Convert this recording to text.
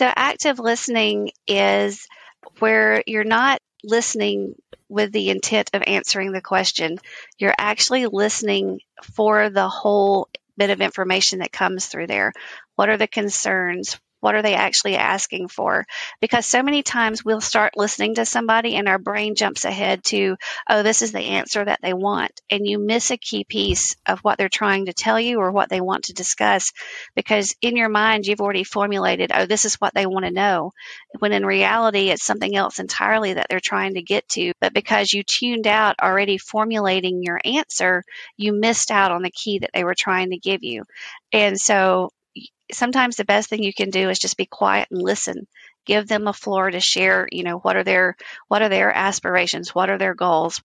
So, active listening is where you're not listening with the intent of answering the question. You're actually listening for the whole bit of information that comes through there. What are the concerns? What are they actually asking for? Because so many times we'll start listening to somebody and our brain jumps ahead to, oh, this is the answer that they want. And you miss a key piece of what they're trying to tell you or what they want to discuss because in your mind you've already formulated, oh, this is what they want to know. When in reality it's something else entirely that they're trying to get to. But because you tuned out already formulating your answer, you missed out on the key that they were trying to give you. And so sometimes the best thing you can do is just be quiet and listen. Give them a floor to share you know what are their what are their aspirations? What are their goals